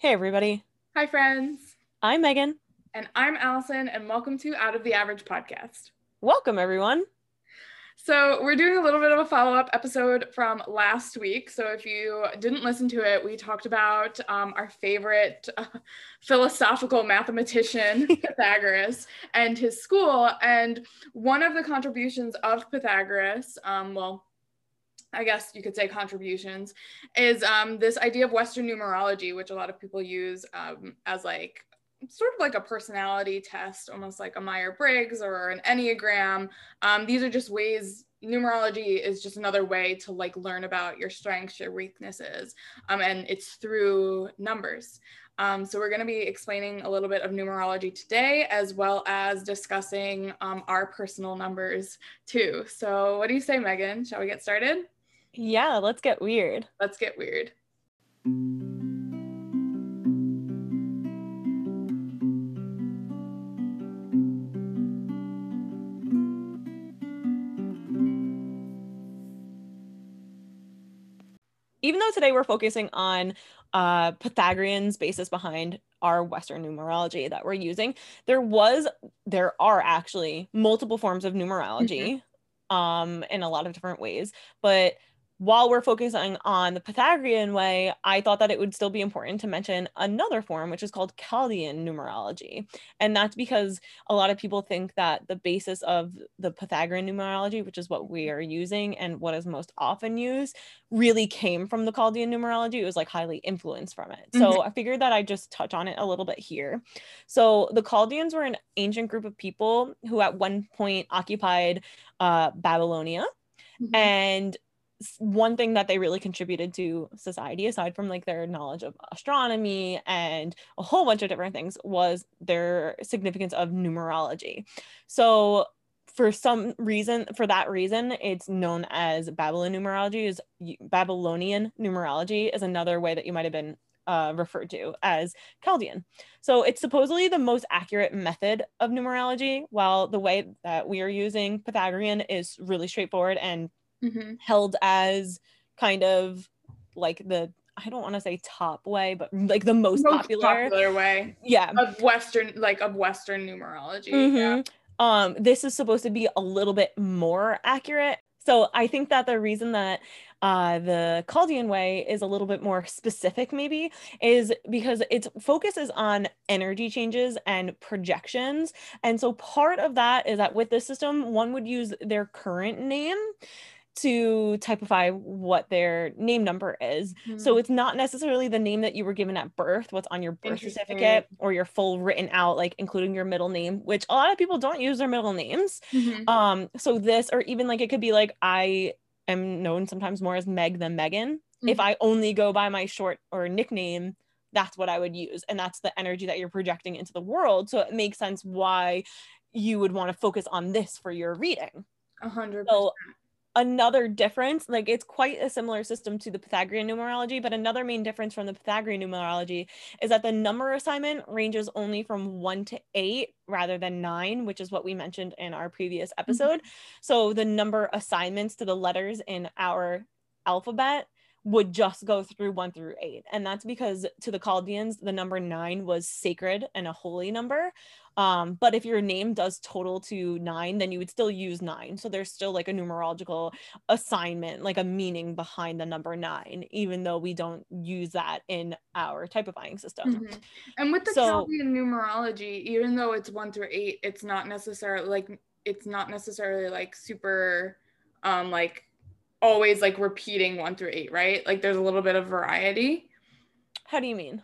Hey, everybody. Hi, friends. I'm Megan. And I'm Allison, and welcome to Out of the Average podcast. Welcome, everyone. So, we're doing a little bit of a follow up episode from last week. So, if you didn't listen to it, we talked about um, our favorite uh, philosophical mathematician, Pythagoras, and his school. And one of the contributions of Pythagoras, um, well, I guess you could say contributions, is um, this idea of Western numerology, which a lot of people use um, as like sort of like a personality test, almost like a Myers Briggs or an Enneagram. Um, these are just ways. Numerology is just another way to like learn about your strengths, your weaknesses, um, and it's through numbers. Um, so we're going to be explaining a little bit of numerology today, as well as discussing um, our personal numbers too. So what do you say, Megan? Shall we get started? Yeah, let's get weird. Let's get weird. Even though today we're focusing on uh, Pythagorean's basis behind our Western numerology that we're using, there was, there are actually multiple forms of numerology mm-hmm. um, in a lot of different ways, but while we're focusing on the Pythagorean way, I thought that it would still be important to mention another form, which is called Chaldean numerology. And that's because a lot of people think that the basis of the Pythagorean numerology, which is what we are using and what is most often used, really came from the Chaldean numerology. It was like highly influenced from it. Mm-hmm. So I figured that I'd just touch on it a little bit here. So the Chaldeans were an ancient group of people who at one point occupied uh, Babylonia. Mm-hmm. And one thing that they really contributed to society aside from like their knowledge of astronomy and a whole bunch of different things was their significance of numerology so for some reason for that reason it's known as babylon numerology is babylonian numerology is another way that you might have been uh, referred to as Chaldean. So it's supposedly the most accurate method of numerology, while the way that we are using Pythagorean is really straightforward and mm-hmm. held as kind of like the I don't want to say top way, but like the most, most popular. popular way. Yeah. Of Western, like of Western numerology. Mm-hmm. Yeah. Um, this is supposed to be a little bit more accurate. So I think that the reason that uh, the Chaldean way is a little bit more specific, maybe, is because its focus is on energy changes and projections. And so part of that is that with this system, one would use their current name to typify what their name number is. Mm-hmm. So it's not necessarily the name that you were given at birth, what's on your birth certificate or your full written out, like including your middle name, which a lot of people don't use their middle names. Mm-hmm. Um, so this, or even like it could be like I am known sometimes more as Meg than Megan. Mm-hmm. If I only go by my short or nickname, that's what I would use. And that's the energy that you're projecting into the world. So it makes sense why you would want to focus on this for your reading. A hundred so another difference like it's quite a similar system to the pythagorean numerology but another main difference from the pythagorean numerology is that the number assignment ranges only from 1 to 8 rather than 9 which is what we mentioned in our previous mm-hmm. episode mm-hmm. so the number assignments to the letters in our alphabet would just go through one through eight. And that's because to the Chaldeans, the number nine was sacred and a holy number. Um, but if your name does total to nine, then you would still use nine. So there's still like a numerological assignment, like a meaning behind the number nine, even though we don't use that in our typifying system. Mm-hmm. And with the so, Chaldean numerology, even though it's one through eight, it's not necessarily like it's not necessarily like super um like always like repeating one through eight, right? Like there's a little bit of variety. How do you mean?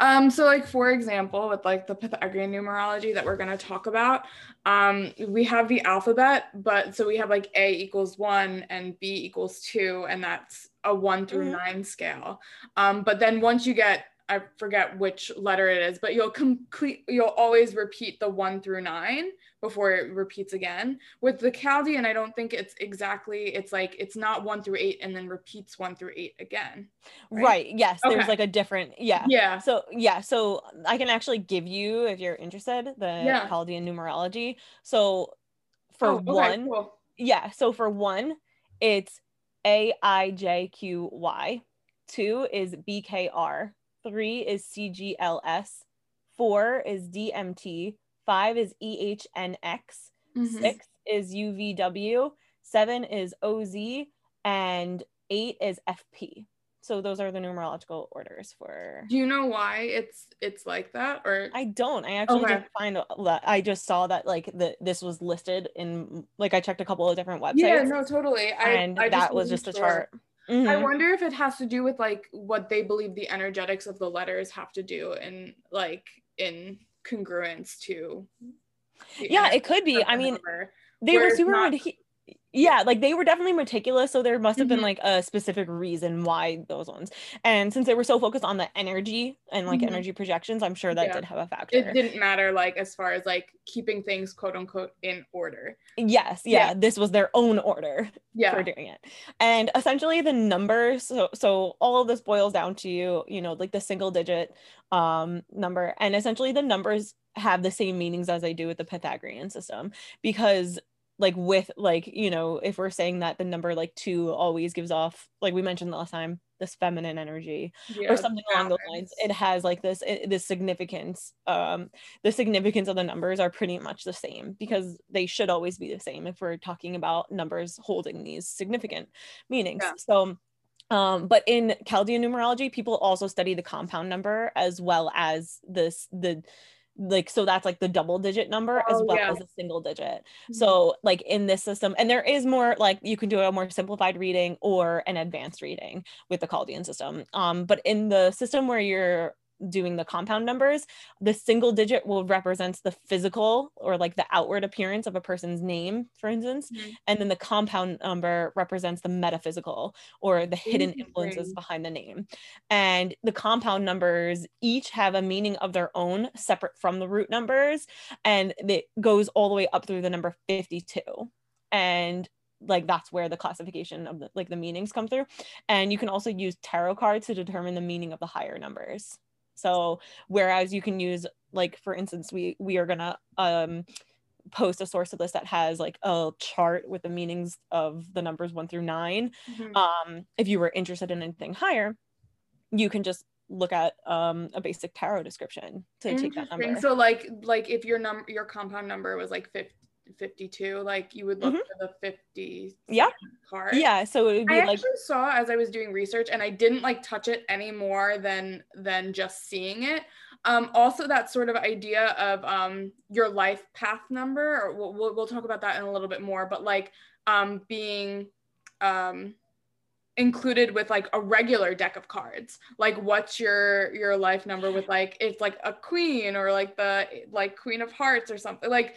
Um, so like for example, with like the Pythagorean numerology that we're gonna talk about, um, we have the alphabet, but so we have like A equals one and B equals two, and that's a one through mm-hmm. nine scale. Um, but then once you get I forget which letter it is, but you'll complete you'll always repeat the one through nine before it repeats again. With the Chaldean, I don't think it's exactly it's like it's not one through eight and then repeats one through eight again. Right. right. Yes. Okay. There's like a different yeah. Yeah. So yeah, so I can actually give you if you're interested the yeah. Chaldean numerology. So for oh, okay, one, cool. yeah. So for one, it's A I J Q Y. Two is B K R three is CGLS, four is DMT, five is EHNX, Mhm. six is UVW, seven is OZ, and eight is FP. So those are the numerological orders for. Do you know why it's it's like that or I don't. I actually Okay. didn't find that. I just saw that like the this was listed in like I checked a couple of different websites. Yeah, no, totally. I, and I that was just a sure. chart. I Mhm. wonder if it has to do with like what they believe the energetics of the letters have to do and like in congruence to Yeah, it could be. I mean, they were super not- meti- yeah like they were definitely meticulous so there must have Mhm. been like a specific reason why those ones and since they were so focused on the energy and like Mhm. energy projections i'm sure that Yeah. did have a factor it didn't matter like as far as like keeping things quote unquote in order. yes yeah, Yeah. this was their own order Yeah. for doing it and essentially the numbers so so all of this boils down to you you know like the single digit um number and essentially the numbers have the same meanings as they do with the pythagorean system because like with like you know if we're saying that the number like two always gives off like we mentioned last time this feminine energy yeah or something along those lines it has like this it, this significance um the significance of the numbers are pretty much the same because they should always be the same if we're talking about numbers holding these significant meanings Yeah. so um but in chaldean numerology people also study the compound number as well as this the like so that's like the double digit number as Oh, well yeah. as a single digit Mhm. so like in this system and there is more like you can do a more simplified reading or an advanced reading with the Chaldean system um but in the system where you're doing the compound numbers the single digit will represent the physical or like the outward appearance of a person's name for instance Mhm. and then the compound number represents the metaphysical or the hidden influences behind the name. And the compound numbers each have a meaning of their own separate from the root numbers and it goes all the way up through the number 52 and like that's where the classification of the like the meanings come through. And you can also use tarot cards to determine the meaning of the higher numbers so whereas you can use like for instance we we are gonna um post a source of this that has like a chart with the meanings of the numbers one through nine Mhm. um if you were interested in anything higher you can just look at um a basic tarot description to take that number So like like if your number your compound number was like 50, 52, like you would look Mhm. for the 50 Yeah. card. yeah so it would be I like actually saw as I was doing research and I didn't like touch it any more than than just seeing it. Um, also that sort of idea of um, your life path number, or we'll, we'll, we'll talk about that in a little bit more, but like um, being um, included with like a regular deck of cards like what's your your life number with like it's like a queen or like the like queen of hearts or something like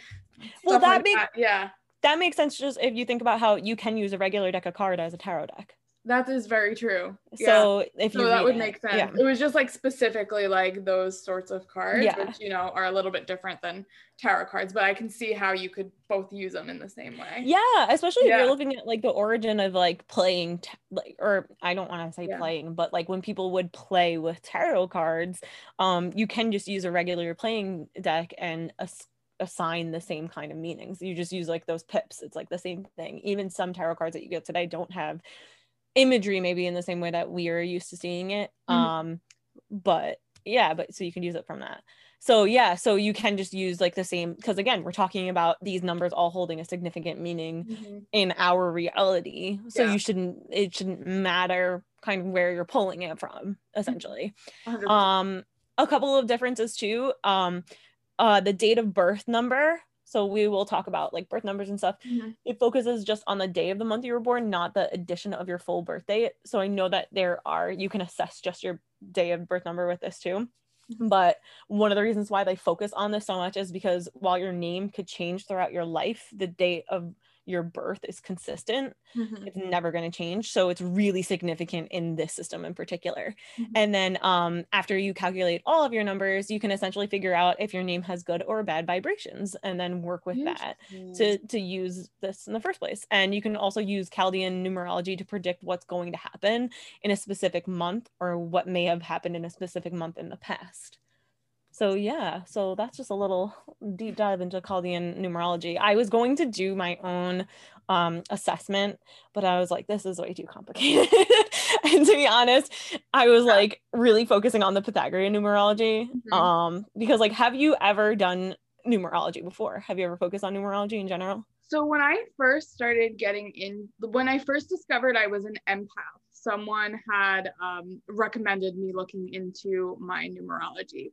Well, that like make- that. yeah that makes sense just if you think about how you can use a regular deck of card as a tarot deck that is very true yeah. so if you so that would it, make sense yeah it was just like specifically like those sorts of cards Yeah. which you know are a little bit different than tarot cards but i can see how you could both use them in the same way yeah especially if you're looking at like the origin of like playing t- like or i don't want to say Yeah. playing but like when people would play with tarot cards um you can just use a regular playing deck and as- assign the same kind of meanings you just use like those pips it's like the same thing even some tarot cards that you get today don't have imagery maybe in the same way that we are used to seeing it Mhm. um but yeah but so you can use it from that so yeah so you can just use like the same because again we're talking about these numbers all holding a significant meaning Mhm. in our reality so Yeah. you shouldn't it shouldn't matter kind of where you're pulling it from essentially 100%. um a couple of differences too um uh the date of birth number so we will talk about like birth numbers and stuff Mhm. it focuses just on the day of the month you were born not the addition of your full birthday. so i know that there are you can assess just your day of birth number with this too but one of the reasons why they focus on this so much is because while your name could change throughout your life the date of your birth is consistent Mhm. it's never going to change so it's really significant in this system in particular Mhm. and then um, after you calculate all of your numbers you can essentially figure out if your name has good or bad vibrations and then work with that to to use this in the first place and you can also use chaldean numerology to predict what's going to happen in a specific month or what may have happened in a specific month in the past so yeah, so that's just a little deep dive into Chaldean numerology. I was going to do my own um, assessment, but I was like, this is way too complicated. and to be honest, I was like really focusing on the Pythagorean numerology. Mm-hmm. Um, because like, have you ever done numerology before? Have you ever focused on numerology in general? So when I first started getting in, when I first discovered I was an empath, someone had um, recommended me looking into my numerology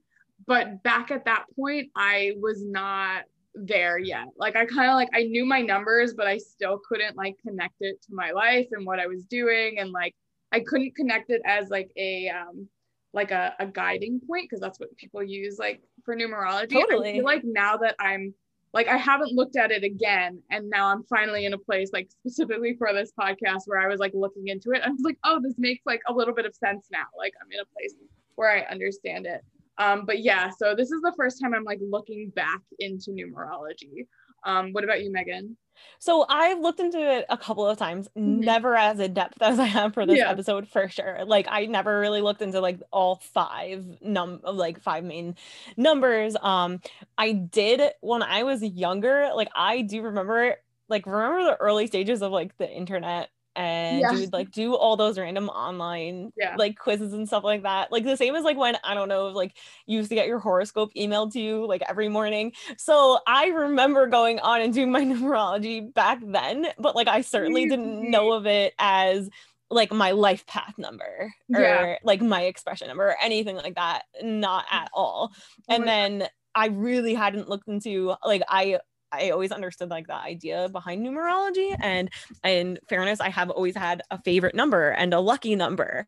but back at that point i was not there yet. Like i kind of like i knew my numbers but i still couldn't like connect it to my life and what i was doing. And like i couldn't connect it as like a um like a, a guiding point because that's what people use like for numerology. Totally. i feel like now that i'm like i haven't looked at it again and now i'm finally in a place like specifically for this podcast where i was like looking into it. I was like oh this makes like a little bit of sense now. Like i'm in a place where i understand it um, but yeah, so this is the first time I'm like looking back into numerology. Um, what about you, Megan? So I've looked into it a couple of times, mm-hmm. never as in depth as I have for this yeah. episode for sure. Like I never really looked into like all five num like five main numbers. Um I did when I was younger, like I do remember like remember the early stages of like the internet and yeah. you would like do all those random online yeah. like quizzes and stuff like that. Like the same as like when I don't know, like you used to get your horoscope emailed to you like every morning. So I remember going on and doing my numerology back then, but like I certainly didn't know of it as like my life path number or yeah. like my expression number or anything like that. Not at all. Oh and then I really hadn't looked into like I I always understood like the idea behind numerology. And in fairness, I have always had a favorite number and a lucky number.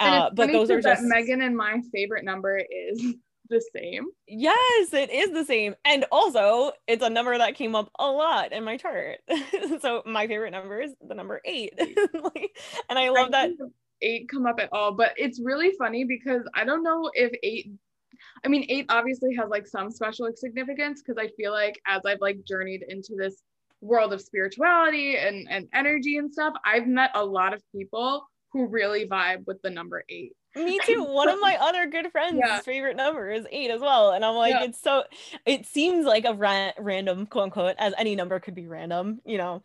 Uh, but those are just Megan and my favorite number is the same. Yes, it is the same. And also, it's a number that came up a lot in my chart. so my favorite number is the number eight. and I love I that eight come up at all. But it's really funny because I don't know if eight I mean, eight obviously has like some special significance because I feel like as I've like journeyed into this world of spirituality and, and energy and stuff, I've met a lot of people who really vibe with the number eight. Me too. One of my other good friends' yeah. favorite number is eight as well. And I'm like, yeah. it's so, it seems like a ra- random, quote unquote, as any number could be random, you know,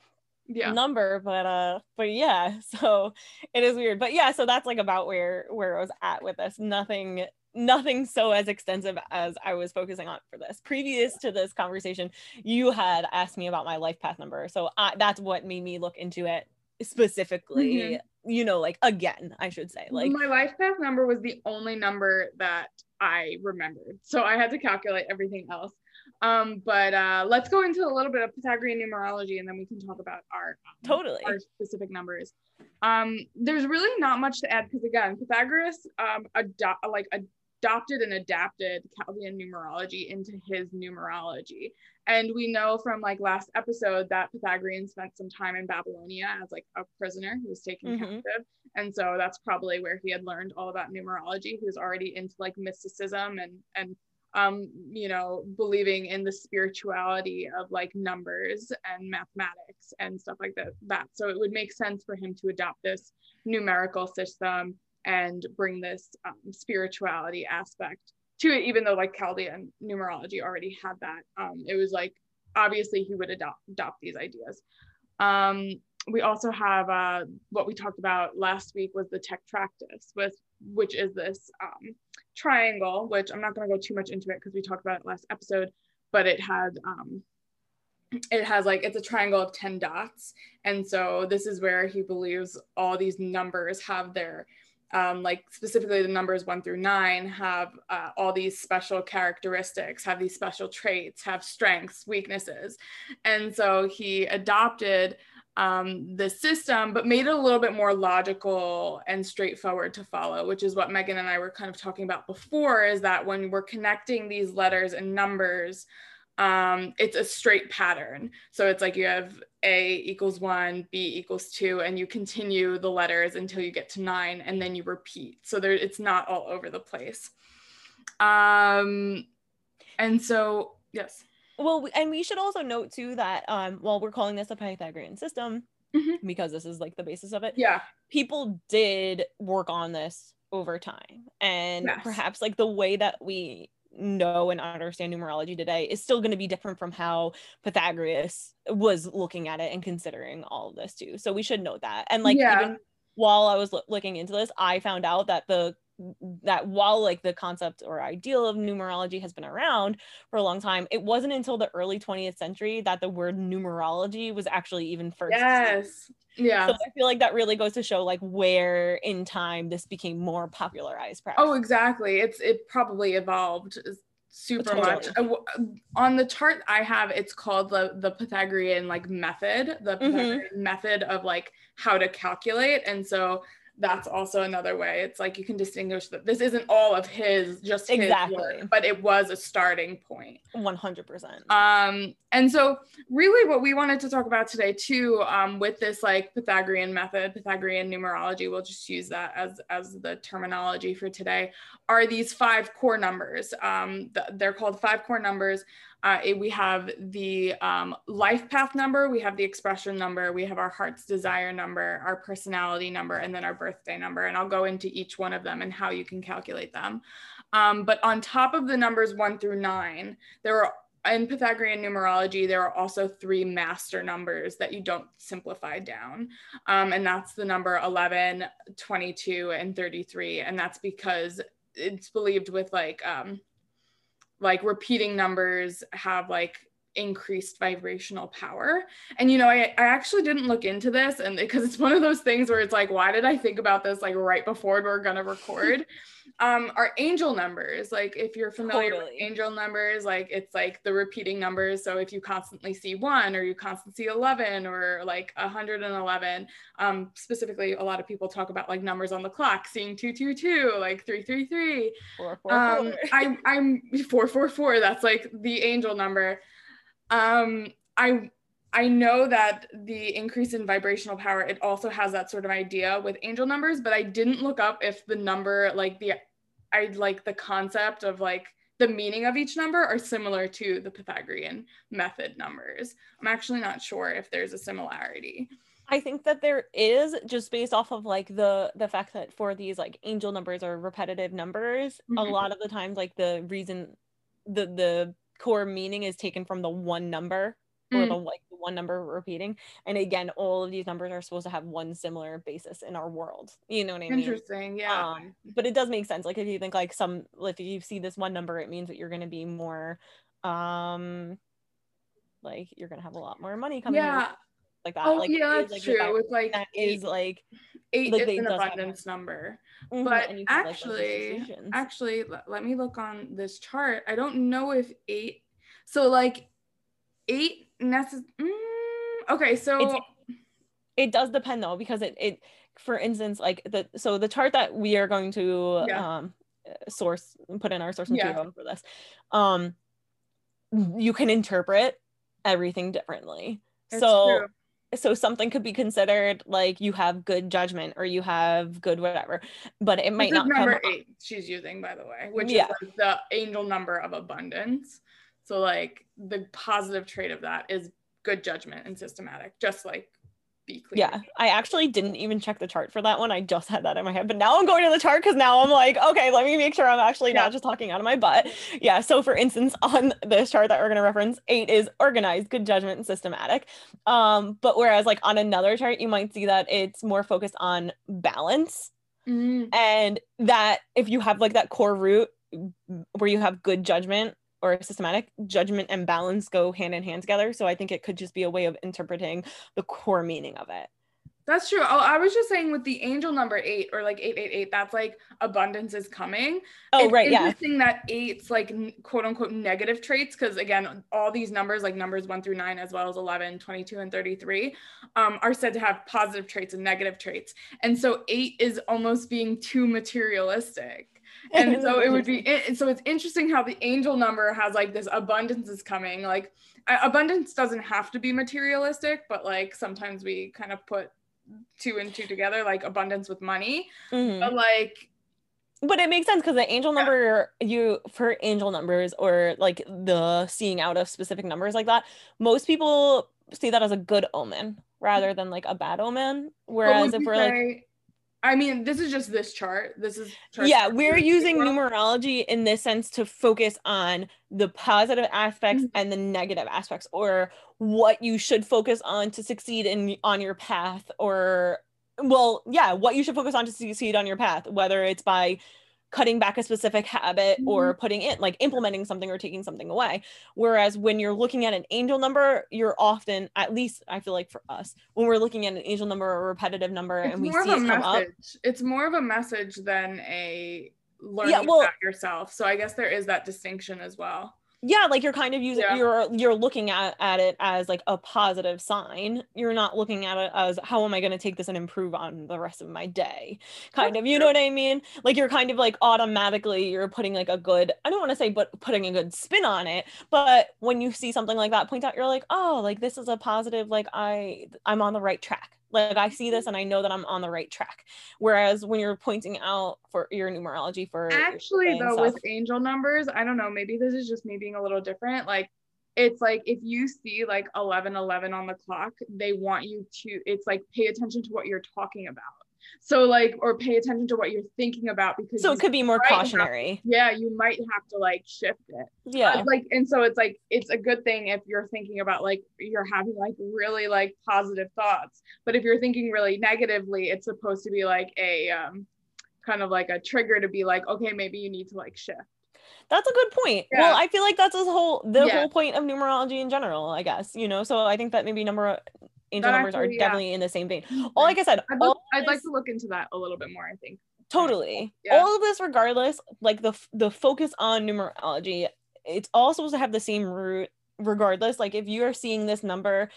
yeah. number but uh but yeah so it is weird but yeah so that's like about where where i was at with this nothing nothing so as extensive as I was focusing on for this. Previous to this conversation, you had asked me about my life path number. So I, that's what made me look into it specifically. Mm-hmm. You know, like again, I should say. Like my life path number was the only number that I remembered. So I had to calculate everything else. Um, but uh, let's go into a little bit of Pythagorean numerology and then we can talk about our um, totally our specific numbers. Um, there's really not much to add because again, Pythagoras um, ado- like a adopted and adapted Chaldean numerology into his numerology. And we know from like last episode that Pythagorean spent some time in Babylonia as like a prisoner who was taken mm-hmm. captive. And so that's probably where he had learned all about numerology. He was already into like mysticism and and um, you know, believing in the spirituality of like numbers and mathematics and stuff like that. That so it would make sense for him to adopt this numerical system and bring this um, spirituality aspect to it, even though like Chaldean numerology already had that. Um, it was like obviously he would adopt adopt these ideas. Um, we also have uh, what we talked about last week was the tetractys, with which is this um, triangle. Which I'm not going to go too much into it because we talked about it last episode, but it had um, it has like it's a triangle of 10 dots and so this is where he believes all these numbers have their um, like specifically the numbers one through nine have uh, all these special characteristics, have these special traits, have strengths, weaknesses. And so he adopted um, the system, but made it a little bit more logical and straightforward to follow, which is what Megan and I were kind of talking about before is that when we're connecting these letters and numbers, um, it's a straight pattern. So it's like you have A equals one, B equals two, and you continue the letters until you get to nine, and then you repeat. So there, it's not all over the place. Um, and so, yes. Well, and we should also note too that um, while we're calling this a Pythagorean system, mm-hmm. because this is like the basis of it, yeah, people did work on this over time, and yes. perhaps like the way that we know and understand numerology today is still going to be different from how Pythagoras was looking at it and considering all of this too. So we should note that. And like Yeah. even while I was lo- looking into this, I found out that the that while like the concept or ideal of numerology has been around for a long time, it wasn't until the early 20th century that the word numerology was actually even first. Yes. Yeah. So I feel like that really goes to show like where in time this became more popularized. Perhaps. Oh, exactly. It's it probably evolved super Totally. much. On the chart I have, it's called the the Pythagorean like method, the Mhm. Method of like how to calculate, and so that's also another way. It's like you can distinguish that this isn't all of his, just his Exactly. work, but it was a starting point. 100%. Um, and so really what we wanted to talk about today too, um, with this like Pythagorean method, Pythagorean numerology, we'll just use that as, as the terminology for today, are these five core numbers. Um, th- they're called five core numbers. Uh, we have the um, life path number, we have the expression number, we have our heart's desire number, our personality number, and then our birthday number. And I'll go into each one of them and how you can calculate them. Um, but on top of the numbers one through nine, there are in Pythagorean numerology, there are also three master numbers that you don't simplify down. Um, and that's the number 11, 22, and 33. And that's because it's believed with like, um, like repeating numbers have like increased vibrational power. And you know, I, I actually didn't look into this and because it's one of those things where it's like, why did I think about this like right before we're gonna record? um, are angel numbers. Like if you're familiar with angel numbers, like it's like the repeating numbers. So if you constantly see one or you constantly see 11 or like 111, um, specifically a lot of people talk about like numbers on the clock, seeing 222, like 333 Four, four, um four. I, i'm 444 that's like the angel number um i i know that the increase in vibrational power it also has that sort of idea with angel numbers but i didn't look up if the number like the i like the concept of like the meaning of each number are similar to the pythagorean method numbers. I'm actually not sure if there's a similarity. I think that there is just based off of like the the fact that for these like angel numbers or repetitive numbers, a Mhm. lot of the times like the reason the the core meaning is taken from the one number or Mm. the like the one number repeating. And again, all of these numbers are supposed to have one similar basis in our world. You know what I mean? interesting yeah Um, but it does make sense. Like if you think like some like if you see this one number, it means that you're gonna be more um like you're gonna have a lot more money coming in, yeah like that. oh like yeah that's like, true with like that eight- is like eight like, is an abundance number mhm, but have, like, actually actually let me look on this chart i don't know if eight so like eight necess- mm, okay so It's- it does depend though because it it for instance like the so the chart that we are going to Yeah. um source put in our source Yeah. material for this um you can interpret everything differently it's so true. so something could be considered like you have good judgment or you have good whatever but it might this is not come number eight she's using by the way which Yeah. is like the angel number of abundance so like the positive trait of that is good judgment and systematic just like be clear Yeah, I actually didn't even check the chart for that one. I just had that in my head, but now I'm going to the chart because now I'm like, okay, let me make sure I'm actually Yeah. not just talking out of my butt. Yeah. So, for instance, on this chart that we're going to reference, eight is organized, good judgment, and systematic. Um, but whereas, like on another chart, you might see that it's more focused on balance, Mm, and that if you have like that core root where you have good judgment or systematic judgment and balance go hand in hand together. So I think it could just be a way of interpreting the core meaning of it. That's true. Oh, I was just saying with the angel number eight or like 888, that's like abundance is coming. Oh, it's right. Yeah. interesting that eight's like quote unquote negative traits because again all these numbers like numbers 1 through 9 as well as 11 22 and 33 um, are said to have positive traits and negative traits and so 8 is almost being too materialistic and so it would be it, so it's interesting how the angel number has like this abundance is coming like abundance doesn't have to be materialistic but like sometimes we kind of put two and two together like abundance with money Mhm. but like but it makes sense because the angel Yeah. number you for angel numbers or like the seeing out of specific numbers like that most people see that as a good omen rather than like a bad omen whereas if we're like say- I mean, this is just this chart. This is chart yeah, we're using numerology in this sense to focus on the positive aspects Mhm. and the negative aspects or what you should focus on to succeed in on your path or well, yeah, what you should focus on to succeed on your path, whether it's by cutting back a specific habit or mm-hmm. putting in like implementing something or taking something away. Whereas when you're looking at an angel number, you're often, at least I feel like for us, when we're looking at an angel number or a repetitive number It's and we see it come up. It's more of a message than a learning Yeah, well- about yourself. So I guess there is that distinction as well. Yeah like you're kind of using Yeah. you're you're looking at, at it as like a positive sign. You're not looking at it as how am i going to take this and improve on the rest of my day? Kind of you know what i mean? Like you're kind of like automatically you're putting like a good i don't want to say but putting a good spin on it but when you see something like that point out you're like oh like this is a positive like i i'm on the right track like i see this and i know that i'm on the right track whereas when you're pointing out for your numerology for Actually, though, stuff- with angel numbers, I don't know. Maybe this is just me being a little different. Like, it's like if you see like 11 11 on the clock, they want you to, it's like pay attention to what you're talking about. So, like, or pay attention to what you're thinking about because, so it could be more cautionary yeah, you might have to like shift it. yeah like and so it's like it's a good thing if you're thinking about like you're having like really like positive thoughts but if you're thinking really negatively it's supposed to be like a um kind of like a trigger to be like okay maybe you need to like shift That's a good point. Yeah. Well, I feel like that's the whole the Yeah. whole point of numerology in general, I guess. You know, so I think that maybe number angel That numbers are actually, yeah. definitely in the same vein. All like I said, I'd, look, I'd like to look into that a little bit more i think totally Yeah. all of this regardless like the the focus on numerology it's all supposed to have the same root regardless like if you are seeing this number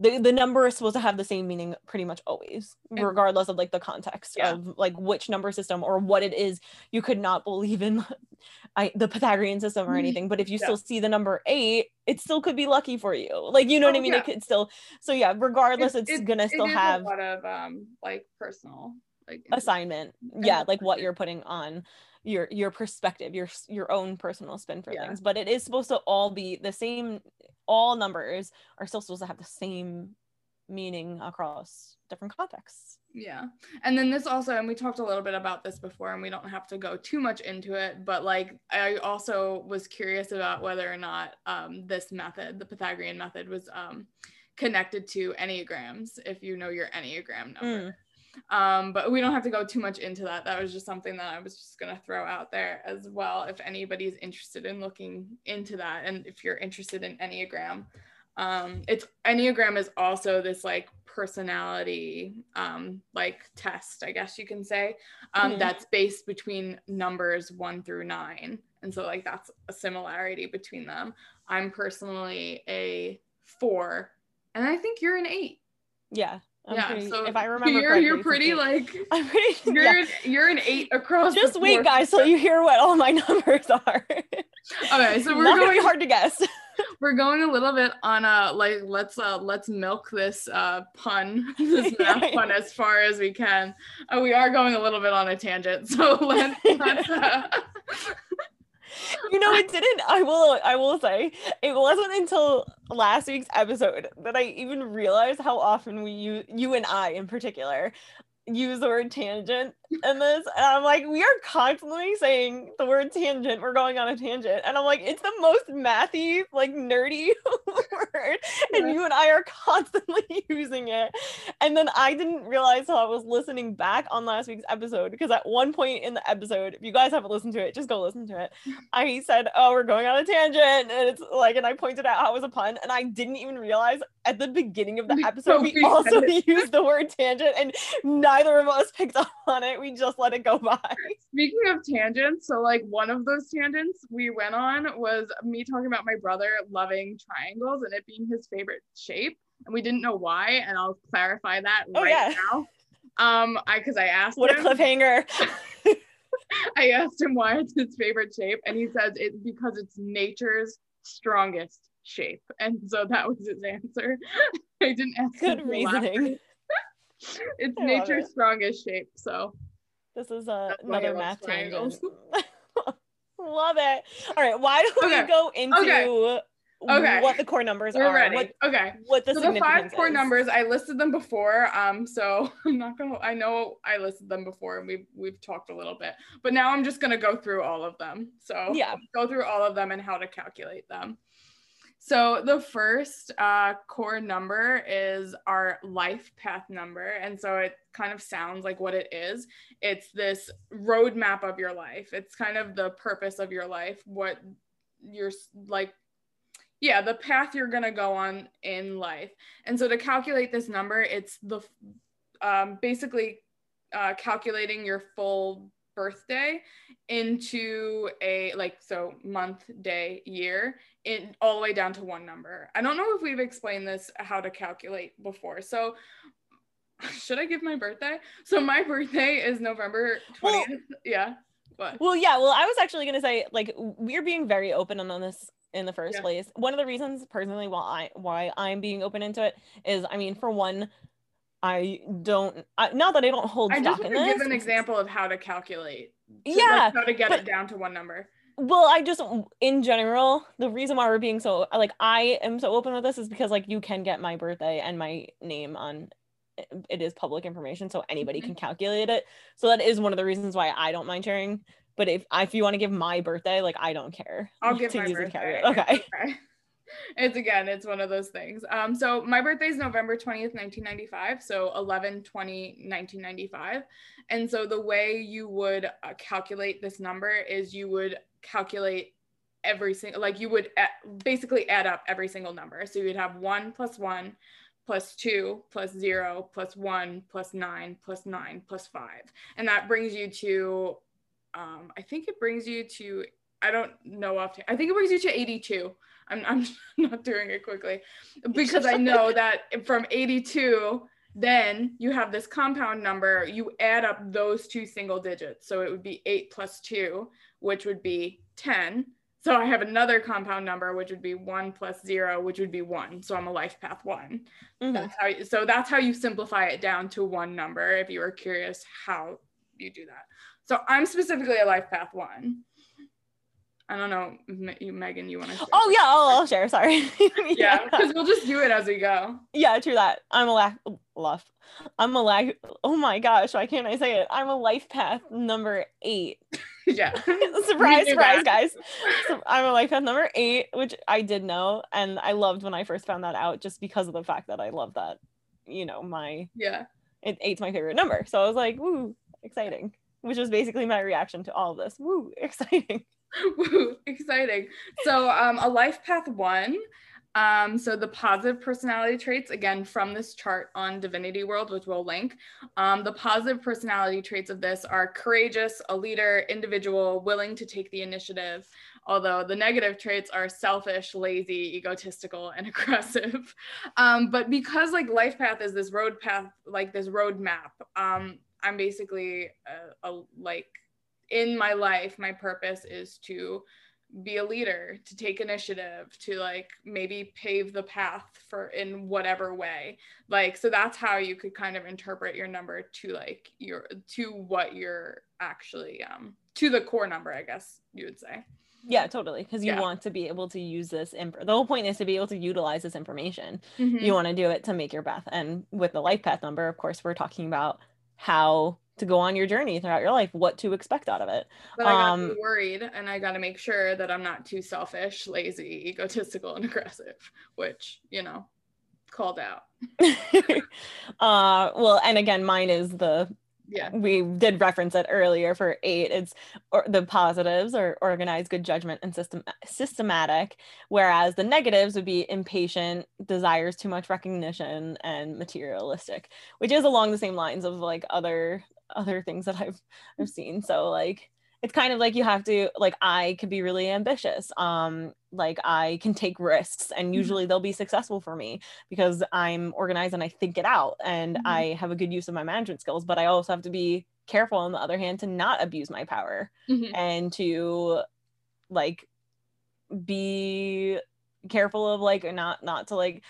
the, the number is supposed to have the same meaning pretty much always regardless of like the context Yeah. of like which number system or what it is you could not believe in I, the pythagorean system or Mhm. anything but if you Yeah. still see the number eight it still could be lucky for you like you know what Oh, i mean yeah. it could still so yeah regardless it's, it- gonna it still have a lot of um like personal like assignment yeah like what you're putting on your your perspective your your own personal spin for Yeah. things but it is supposed to all be the same all numbers are still supposed to have the same meaning across different contexts Yeah. And then this also, and we talked a little bit about this before, and we don't have to go too much into it, but like I also was curious about whether or not um, this method, the Pythagorean method, was um, connected to Enneagrams, if you know your Enneagram number. Um, but we don't have to go too much into that. That was just something that I was just going to throw out there as well. If anybody's interested in looking into that, and if you're interested in Enneagram, um, it's Enneagram is also this like personality um, like test, I guess you can say, um, Mhm. that's based between numbers one through nine. And so like that's a similarity between them. I'm personally a four, and I think you're an eight. yeah I'm yeah, pretty- so if i remember you're you're pretty it's an eight. like i'm pretty you're yeah. an, you're an eight across. just wait guys till you hear what all my numbers are Okay, so we're not be hard to guess we're going a little bit on a like let's uh let's milk this uh pun this math pun as far as we can. Uh, we are going a little bit on a tangent, so let's. let's uh, you know it didn't i will i will say it wasn't until last week's episode that i even realized how often we use you and i in particular use the word tangent in this and i'm like we are constantly saying the word tangent we're going on a tangent and i'm like it's the most mathy like nerdy word and Yeah. you and i are constantly using it and then i didn't realize how i was listening back on last week's episode because at one point in the episode if you guys haven't listened to it just go listen to it I said, "Oh, we're going on a tangent," and it's like, and I pointed out how it was a pun, and I didn't even realize at the beginning of the episode we also used the word tangent, and neither of us picked up on it. We just let it go by. Speaking of tangents, so like one of those tangents we went on was me talking about my brother loving triangles and it being his favorite shape, and we didn't know why, and I'll clarify that Oh, right yeah. now. Um, I because I asked What a cliffhanger! I asked him why it's his favorite shape, and he says it's because it's nature's strongest shape, and so that was his answer. I didn't ask. him Good reasoning. It's I nature's it. strongest shape, so This is That's why he another math tangent. Love it. All right, why don't Okay, we go into okay. Okay. what the core numbers We're are, ready. what okay. what the So the five core is. numbers, I listed them before. Um, so I'm not gonna. I know I listed them before, and we've we've talked a little bit, but now I'm just gonna go through all of them. So Yeah. go through all of them and how to calculate them. So the first uh, core number is our life path number, and so it kind of sounds like what it is. It's this roadmap of your life. It's kind of the purpose of your life, what you're like yeah the path you're going to go on in life and so to calculate this number it's the um, basically uh, calculating your full birthday into a like so month day year in all the way down to one number i don't know if we've explained this how to calculate before so should i give my birthday so my birthday is november 20th Well- yeah what Well, yeah. Well, I was actually gonna say like we're being very open on this in the first Yeah. place. One of the reasons, personally, why I why I'm being open into it is, I mean, for one, I don't. I, not that I don't hold i just stock want in to this. give an example of how to calculate to, like, Yeah, how to get but- it down to one number well i just in general the reason why we're being so like i am so open with this is because like you can get my birthday and my name on it is public information so anybody Mhm. can calculate it so that is one of the reasons why i don't mind sharing but if if you want to give my birthday like i don't care I'll give to my use birthday. okay okay. It's again, it's one of those things. Um, so my birthday is November 20th, 1995. So 11 20, 1995. And so the way you would uh, calculate this number is you would calculate every single, like you would basically add up every single number. So you'd have one plus one plus two plus zero plus one plus nine plus nine plus five. And that brings you to, um, I think it brings you to, I don't know off. I think it brings you to 82. I'm, I'm not doing it quickly because I know that from 82, then you have this compound number. You add up those two single digits. So it would be 8 plus 2, which would be 10. So I have another compound number, which would be 1 plus 0, which would be 1. So I'm a life path 1. Mhm. That's how you, so that's how you simplify it down to one number if you were curious how you do that. So I'm specifically a life path 1. I don't know, you, Megan, you want to? oh yeah I'll, I'll share sorry yeah, because we'll just do it as we go. yeah true that i'm a laugh laugh i'm a lag oh my gosh why can't i say it i'm a life path number eight yeah. surprise, surprise, that. guys. So I'm a life path number eight, which I did know. And I loved when I first found that out just because of the fact that I love that, you know, my Yeah. it, eight's my favorite number. So I was like, woo, exciting. Which was basically my reaction to all of this. Woo, exciting. Woo, exciting. So um, a life path one. Um, so the positive personality traits, again, from this chart on Divinity World, which we'll link. Um, the positive personality traits of this are courageous, a leader, individual, willing to take the initiative. Although the negative traits are selfish, lazy, egotistical, and aggressive. Um, but because like life path is this road path, like this road map, um, I'm basically a, a like in my life, my purpose is to be a leader, to take initiative, to like maybe pave the path for in whatever way. Like so that's how you could kind of interpret your number to like your to what you're actually um to the core number, I guess you would say. Yeah, totally. Because you Yeah. want to be able to use this. Imp- the whole point is to be able to utilize this information. Mhm. You want to do it to make your path. And with the life path number, of course, we're talking about how to go on your journey throughout your life, what to expect out of it. But I got Um, worried and I got to make sure that I'm not too selfish, lazy, egotistical, and aggressive, which, you know, called out. uh well and again mine is the Yeah. we did reference it earlier for eight it's or the positives are organized good judgment and system systematic whereas the negatives would be impatient desires too much recognition and materialistic which is along the same lines of like other other things that i've i've seen so like it's kind of like you have to like i can be really ambitious um like i can take risks and Mhm. usually they'll be successful for me because i'm organized and i think it out and Mhm. i have a good use of my management skills but i also have to be careful on the other hand to not abuse my power Mhm. and to like be careful of like not not to like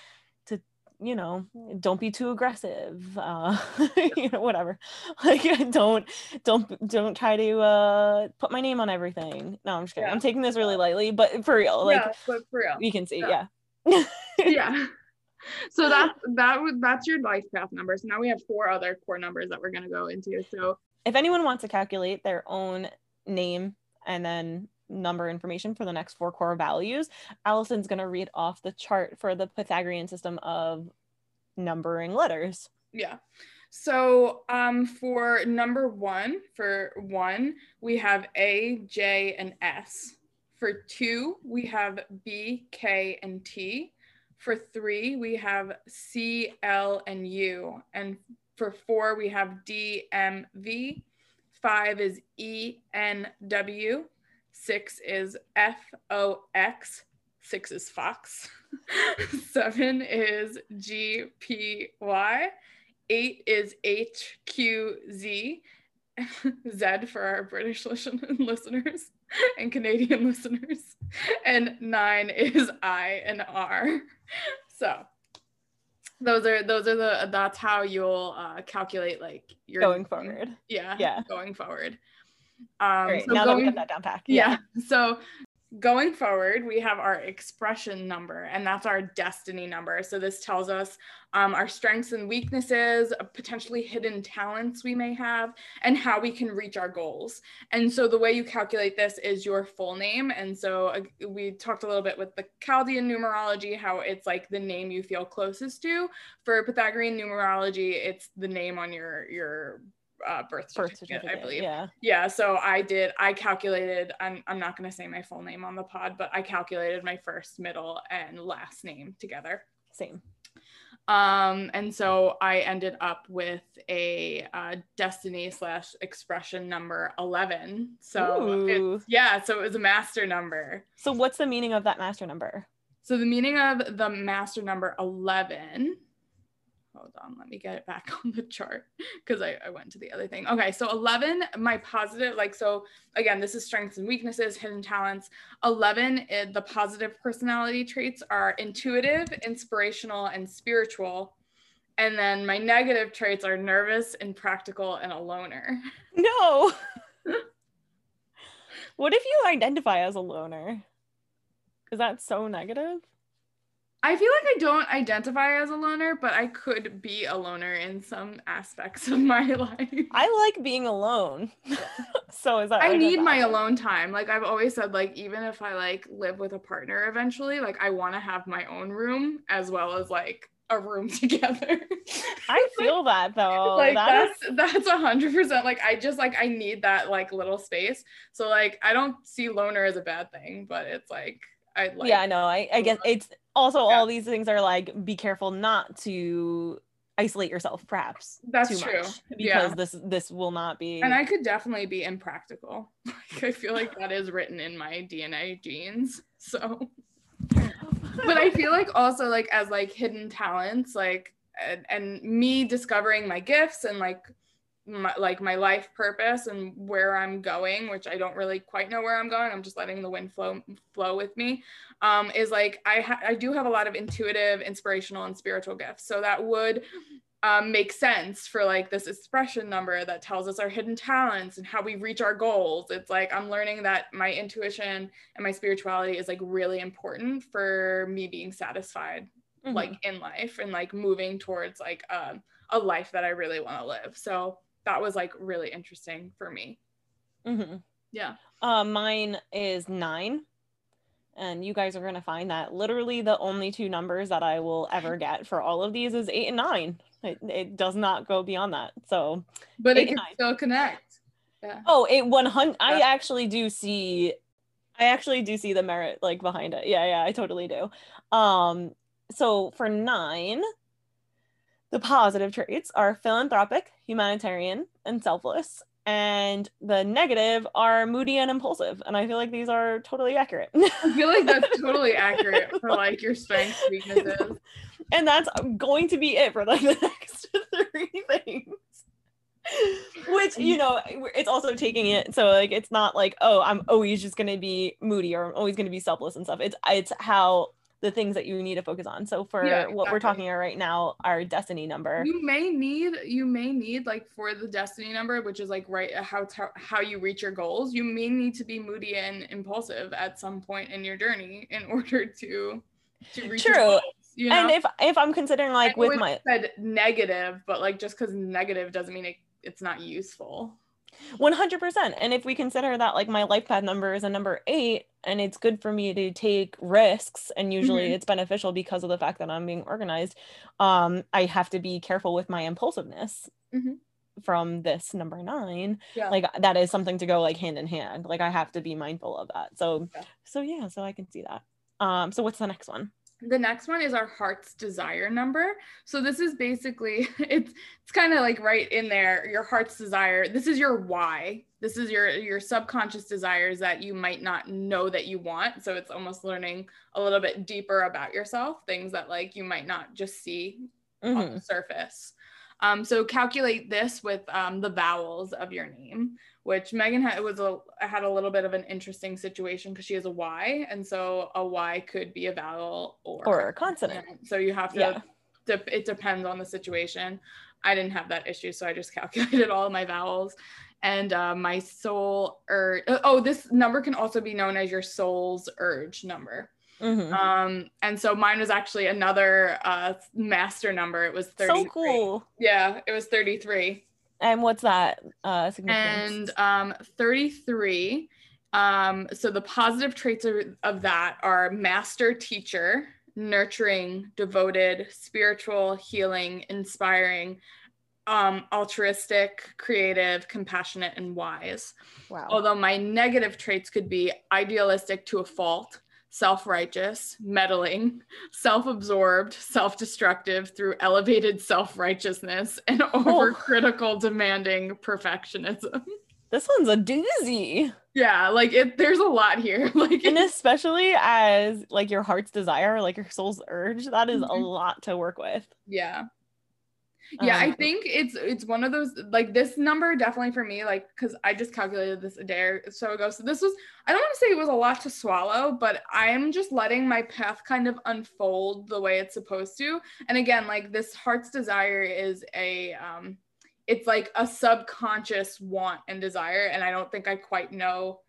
you know don't be too aggressive uh you know whatever like don't don't don't try to uh put my name on everything no i'm just kidding Yeah. i'm taking this really lightly but for real like yeah, but for real. you can see Yeah. yeah yeah. So that's that would that's your life path number. So now we have four other core numbers that we're gonna go into. So if anyone wants to calculate their own name and then number information for the next four core values, Allison's going to read off the chart for the Pythagorean system of numbering letters. yeah. So um for number one, for one, we have A, J, and S. For two, we have B, K, and T. For three, we have C, L, and U. And for four, we have D, M, V. Five is E, N, W. Six is F, O, X. Six is Fox. Seven is G, P, Y. Eight is H, Q, Z. Z for our British listen- listeners and Canadian listeners. And nine is I and R. So those are those are the that's how you'll uh, calculate like your Going forward. Yeah, Yeah. going forward. Um, Great. so now that we have that down pack. yeah. So going forward, we have our expression number, and that's our destiny number. So this tells us um, our strengths and weaknesses, uh, potentially hidden talents we may have, and how we can reach our goals. And so the way you calculate this is your full name. And so uh, we talked a little bit with the Chaldean numerology, how it's like the name you feel closest to. For Pythagorean numerology, it's the name on your your uh, birth Birth certificate, certificate. I believe. Yeah. Yeah, so I did, I calculated, I'm, I'm not going to say my full name on the pod, but I calculated my first, middle, and last name together. Same. Um, and so I ended up with a uh, destiny slash expression number 11. So it's, yeah, so it was a master number. So what's the meaning of that master number? So the meaning of the master number 11, hold on, let me get it back on the chart because I, I went to the other thing. Okay, so 11, my positive, like, so again, this is strengths and weaknesses, hidden talents. 11, eh, the positive personality traits are intuitive, inspirational, and spiritual. And then my negative traits are nervous, impractical, and a loner. No. what if you identify as a loner? Is that so negative? I feel like I don't identify as a loner, but I could be a loner in some aspects of my life. I like being alone. so is that I need my alone time. Like I've always said, like even if I like live with a partner eventually, like I want to have my own room as well as like a room together. I feel that though. like That is- that's that's a hundred percent. Like I just like I need that like little space. So like I don't see loner as a bad thing, but it's like I like yeah, no, I, I guess it's also Yeah. all these things are like be careful not to isolate yourself perhaps That's too true. much because Yeah. this this will not be and I could definitely be impractical. Like I feel like that is written in my DNA genes. So but I feel like also like as like hidden talents, like and, and me discovering my gifts and like my, like my life purpose and where I'm going, which I don't really quite know where I'm going. I'm just letting the wind flow flow with me. Um, is like I ha- I do have a lot of intuitive, inspirational, and spiritual gifts. So that would um, make sense for like this expression number that tells us our hidden talents and how we reach our goals. It's like I'm learning that my intuition and my spirituality is like really important for me being satisfied Mhm. like in life and like moving towards like um, a life that I really want to live. So that was like really interesting for me. Mhm. Yeah. Uh, mine is nine. And you guys are going to find that literally the only two numbers that I will ever get for all of these is eight and nine. It, it does not go beyond that. So, But it can nine. still connect. Yeah. oh, it 100. I actually do see, I actually do see the merit like behind it. Yeah, yeah, I totally do. Um, so for nine, the positive traits are philanthropic, humanitarian, and selfless. And the negative are moody and impulsive. And I feel like these are totally accurate. I feel like that's totally accurate for like your strengths, weaknesses. and that's going to be it for like the next three things. Which, you know, it's also taking it so like it's not like, oh, I'm always just gonna be moody or I'm always gonna be selfless and stuff. It's it's how the things that you need to focus on. So for Yeah, what we're talking about right now, our destiny number. you may need you may need like for the destiny number which is like right uh, how to, how you reach your goals you may need to be moody and impulsive at some point in your journey in order to to reach your True. goals, you know And if if I'm considering like I with my said negative but like just because negative doesn't mean it, it's not useful 100% and if we consider that like my life path number is a number eight and it's good for me to take risks and usually Mhm. it's beneficial because of the fact that i'm being organized um i have to be careful with my impulsiveness Mhm. from this number nine Yeah. like that is something to go like hand in hand like i have to be mindful of that so Yeah. so yeah so i can see that um so what's the next one The next one is our heart's desire number. So this is basically it's it's kind of like right in there your heart's desire. This is your why. This is your your subconscious desires that you might not know that you want. So it's almost learning a little bit deeper about yourself, things that like you might not just see on Mhm. the surface. Um, so calculate this with um, the vowels of your name, which Megan had was a had a little bit of an interesting situation because she has a Y, and so a Y could be a vowel or, or a consonant So you have to. Yeah. dep- it depends on the situation. I didn't have that issue, so I just calculated all my vowels. And uh, my soul urge. Oh, this number can also be known as your soul's urge number. Mhm. Um, and so mine was actually another uh, master number. It was 33. so cool Yeah, it was 33. And what's that uh significance And um, 33. Um, so the positive traits of, of that are master teacher, nurturing, devoted, spiritual, healing, inspiring, um, altruistic, creative, compassionate, and wise. wow Although my negative traits could be idealistic to a fault, self righteous, meddling, self absorbed, self destructive through elevated self righteousness, and overcritical, demanding perfectionism. this one's a doozy yeah, like it, there's a lot here. Like, and especially as like your heart's desire like your soul's urge that is a Mhm. lot to work with yeah. Yeah, I Um, think it's it's one of those like this number definitely for me like because I just calculated this a day or so ago. So this was I don't want to say it was a lot to swallow, but I'm just letting my path kind of unfold the way it's supposed to. And again, like this heart's desire is a um, it's like a subconscious want and desire, and I don't think I quite know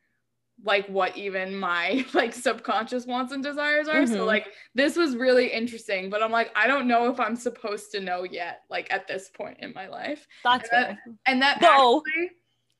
like what even my like subconscious wants and desires are. So Mhm. like this was really interesting, but I'm like, I don't know if I'm supposed to know yet, like at this point in my life. that's And fair. And that No. actually,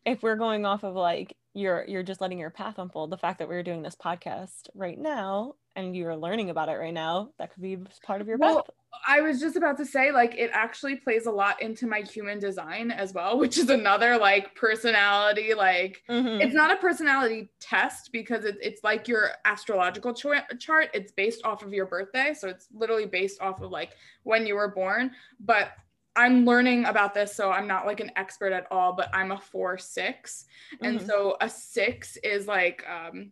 if we're going off of like you're you're just letting your path unfold the fact that we're doing this podcast right now and you're learning about it right now that could be part of your Well, path I was just about to say, like, it actually plays a lot into my human design as well, which is another like personality, like Mhm. it's not a personality test because it, it's like your astrological cha- chart. It's based off of your birthday. So it's literally based off of like when you were born. But I'm learning about this. So I'm not like an expert at all, but I'm a four six. And Mhm. so a six is like, um,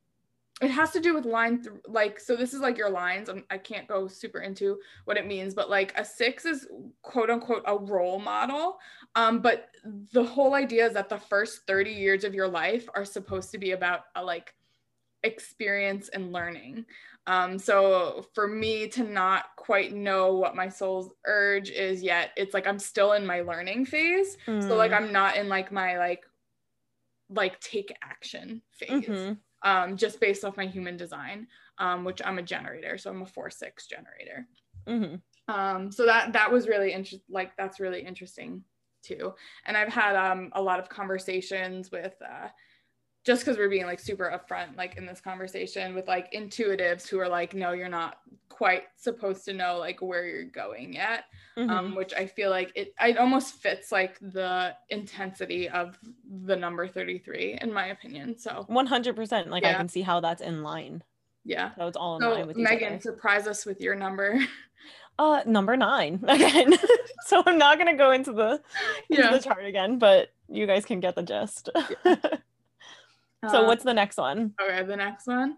it has to do with line th- like so this is like your lines I'm, i can't go super into what it means but like a six is quote unquote a role model um, but the whole idea is that the first 30 years of your life are supposed to be about a like experience and learning um, so for me to not quite know what my soul's urge is yet it's like i'm still in my learning phase so like Mm. i'm not in like my like like take action phase Mhm. Um, just based off my human design, um, which I'm a generator, so I'm a four six generator. Mhm. Um, so that that was really interesting. Like that's really interesting too. And I've had um, a lot of conversations with. Uh, just because we're being like super upfront like in this conversation with like intuitives who are like no you're not quite supposed to know like where you're going yet Mhm. um, which I feel like it it almost fits like the intensity of the number 33 in my opinion. So 100% like i can see how that's in line yeah. so it's all in So line with Megan, other. surprise us with your number. uh number nine again so i'm not going to go into the into yeah. the chart again but you guys can get the gist so Uh, what's the next one okay? The next one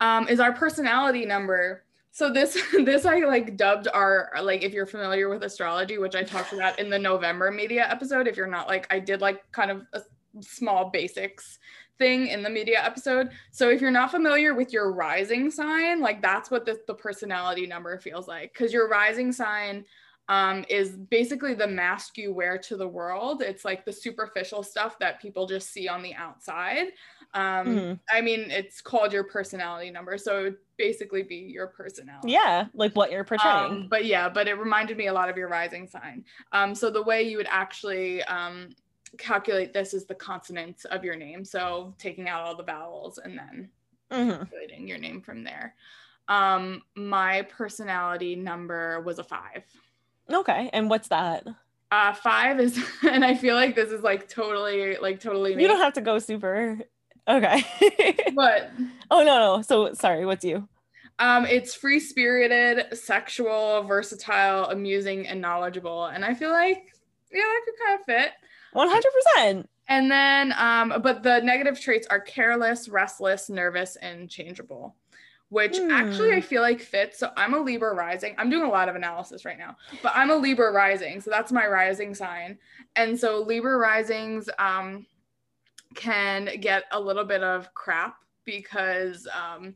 um, is our personality number. So this this I like dubbed our like if you're familiar with astrology, which I talked about in the November media episode. If you're not, like I did like kind of a small basics thing in the media episode. So if you're not familiar with your rising sign, like that's what the, the personality number feels like. Because your rising sign um, is basically the mask you wear to the world. It's like the superficial stuff that people just see on the outside. Um, mm-hmm. I mean, it's called your personality number. So it would basically be your personality. Yeah, like what you're portraying. Um, but yeah, but it reminded me a lot of your rising sign. Um, so the way you would actually um, calculate this is the consonants of your name. So taking out all the vowels and then mm-hmm. calculating your name from there. Um, my personality number was a five. Okay. And what's that? Uh, five is, and I feel like this is like totally, like totally. Me. You don't have to go super. Okay. but Oh no, no. So sorry. What's you? Um, it's free spirited, sexual, versatile, amusing, and knowledgeable. And I feel like, yeah, that could kind of fit. 100%. And then, um, but the negative traits are careless, restless, nervous, and changeable, which hmm. actually I feel like fits. So I'm a Libra rising. I'm doing a lot of analysis right now, but I'm a Libra rising. So that's my rising sign. And so Libra risings um, can get a little bit of crap because um,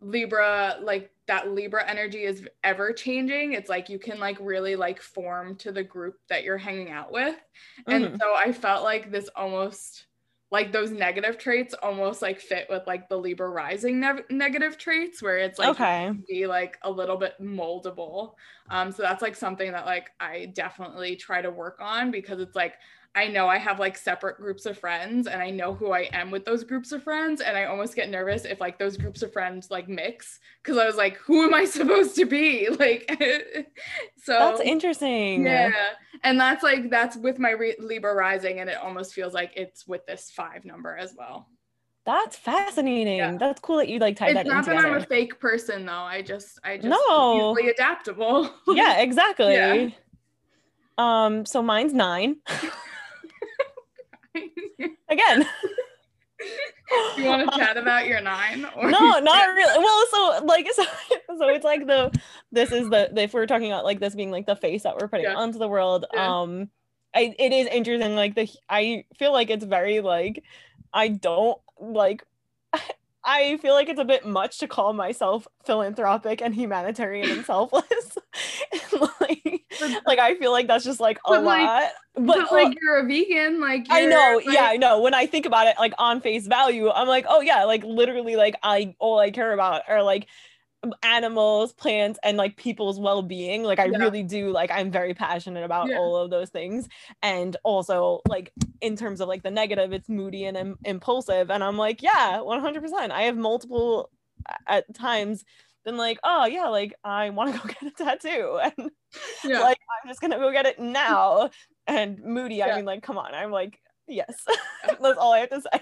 Libra, like that Libra energy is ever changing. It's like you can like really like form to the group that you're hanging out with. Mm-hmm. And so I felt like this almost like those negative traits almost like fit with like the Libra rising ne- negative traits where it's like okay. be like a little bit moldable. Um so that's like something that like I definitely try to work on because it's like I know I have like separate groups of friends and I know who I am with those groups of friends. And I almost get nervous if like those groups of friends like mix because I was like, who am I supposed to be? Like, so that's interesting. Yeah. And that's like, that's with my re- Libra rising. And it almost feels like it's with this five number as well. That's fascinating. Yeah. That's cool that you like tied it's that not that I'm a fake person though. I just, I just no. easily adaptable. yeah, exactly. Yeah. Um, so mine's nine. Again. you want to chat about your nine? Or no, not really. Well, so like so, so it's like the this is the if we're talking about like this being like the face that we're putting yeah. onto the world. Yeah. Um I, it is interesting like the I feel like it's very like I don't like I feel like it's a bit much to call myself philanthropic and humanitarian and selfless. like, like, I feel like that's just like a but lot. Like, but, but like oh you're a vegan, like I know, like... yeah, I know. When I think about it, like on face value, I'm like, oh yeah, like literally, like I all I care about are like animals, plants, and like people's well-being. Like I yeah. really do like I'm very passionate about yeah. all of those things. And also like in terms of like the negative, it's moody and Im- impulsive. And I'm like, yeah, 100%. I have multiple at times been like, oh yeah, like I want to go get a tattoo. And yeah. like I'm just gonna go get it now. And moody, I mean like, come on. I'm like, yes. Uh, That's all I have to say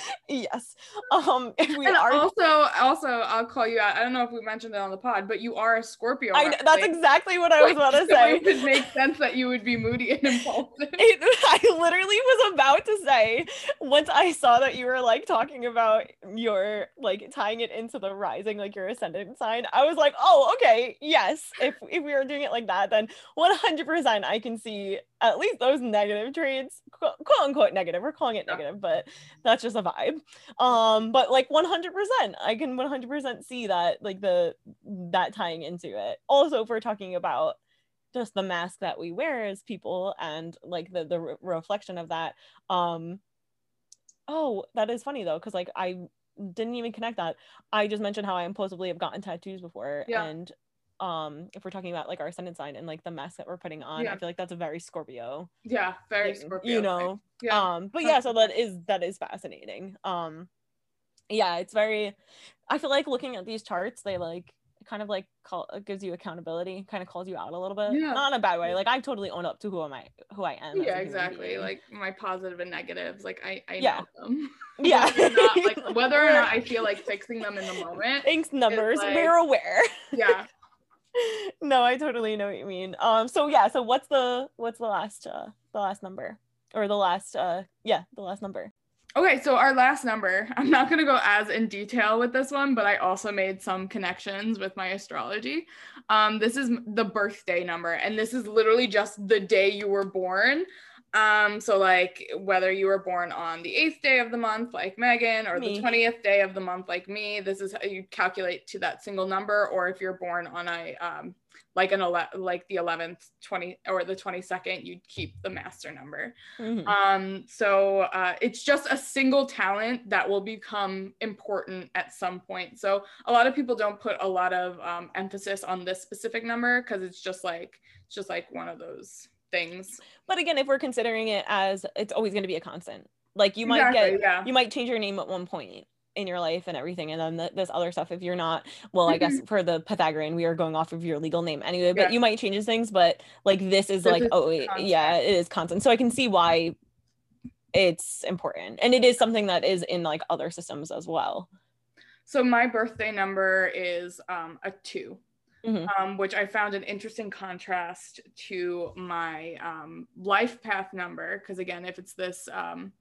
yes. Um, we and are also, also, I'll call you out. I don't know if we mentioned it on the pod, but you are a Scorpio. I, that's exactly what I was about to say. it would make sense that you would be moody and impulsive. It, I literally was about to say once I saw that you were like talking about your like tying it into the rising, like your ascendant sign. I was like, oh, okay, yes. If if we were doing it like that, then one hundred percent I can see at least those negative traits, quote, quote unquote negative. We're calling it negative, but that's just a vibe. Um, but like 100%, I can 100% see that, like the that tying into it. Also, if we're talking about just the mask that we wear as people and like the the re- reflection of that. Um, oh, that is funny though, because like I didn't even connect that. I just mentioned how I impulsively have gotten tattoos before, yeah. and um if we're talking about like our ascendant sign and like the mask that we're putting on yeah. i feel like that's a very scorpio yeah very thing, scorpio you know? Yeah. um but yeah so that is that is fascinating. Um yeah it's very i feel like looking at these charts they like kind of like call gives you accountability kind of calls you out a little bit. Yeah. not in a bad way like i totally own up to who am i who i am yeah exactly like my positive and negatives like i i yeah. know them. Yeah. Not, like whether or not i feel like fixing them in the moment thanks numbers like, we're aware. Yeah no, I totally know what you mean. Um, so yeah, so what's the what's the last uh the last number or the last uh yeah the last number. Okay, so our last number, I'm not to go as in detail with this one, but I also made some connections with my astrology. Um, this is the birthday number, and this is literally just the day you were born. Um, so like whether you were born on the eighth day of the month, like Megan, or Me. the twentieth day of the month, like me, this is how you calculate to that single number. Or if you're born on a um, like an ele- like the eleventh, twenty, or the twenty second, you'd keep the master number. Mhm. Um, so uh, it's just a single talent that will become important at some point. So a lot of people don't put a lot of um, emphasis on this specific number because it's just like it's just like one of those things. But again, if we're considering it as it's always going to be a constant, like you might Exactly, get, yeah. you might change your name at one point in your life and everything, and then th- this other stuff. If you're not, well, I guess for the Pythagorean, we are going off of your legal name anyway. But Mm-hmm. Yeah. you might change things. But like this is This like, is oh yeah, it is constant. So I can see why it's important, and it is something that is in like other systems as well. So my birthday number is um, a 2 Mhm. um, which I found an interesting contrast to my um, life path number. Because again, if it's this, um,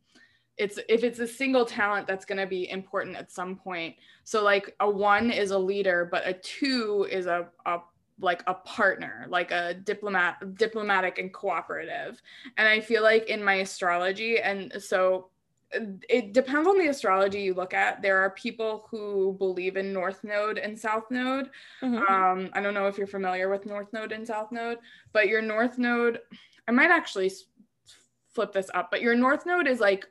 it's if it's a single talent that's going to be important at some point. So like a one is a leader, but a two is a, a like a partner, like a diplomat, diplomatic and cooperative. And I feel like in my astrology, and so it depends on the astrology you look at. There are people who believe in North Node and South Node. Mhm. Um, I don't know if you're familiar with North Node and South Node, but your North Node, I might actually flip this up, but your North Node is like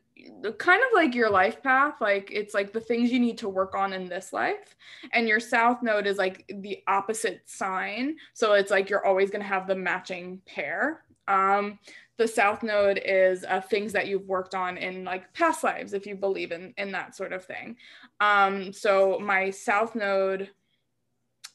kind of like your life path. Like it's like the things you need to work on in this life. And your South Node is like the opposite sign. So it's like you're always going to have the matching pair. Um, the South Node is uh, things that you've worked on in like past lives, if you believe in in that sort of thing. Um, so my South Node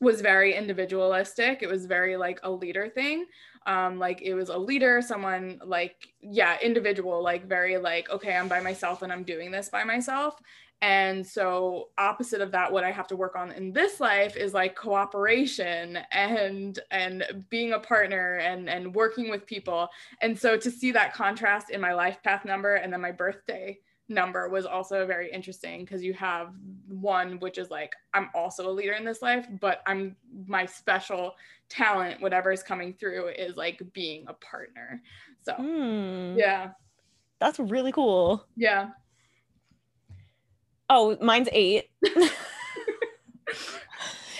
was very individualistic. It was very like a leader thing. Um, like it was a leader, someone like, yeah, individual, like very like, okay, I'm by myself and I'm doing this by myself. And so opposite of that, what I have to work on in this life is like cooperation and and being a partner and and working with people. And so to see that contrast in my life path number and then my birthday number was also very interesting because you have one which is like I'm also a leader in this life, but I'm my special talent, whatever is coming through, is like being a partner. So Hmm. yeah, That's really cool. yeah. Oh, mine's eight.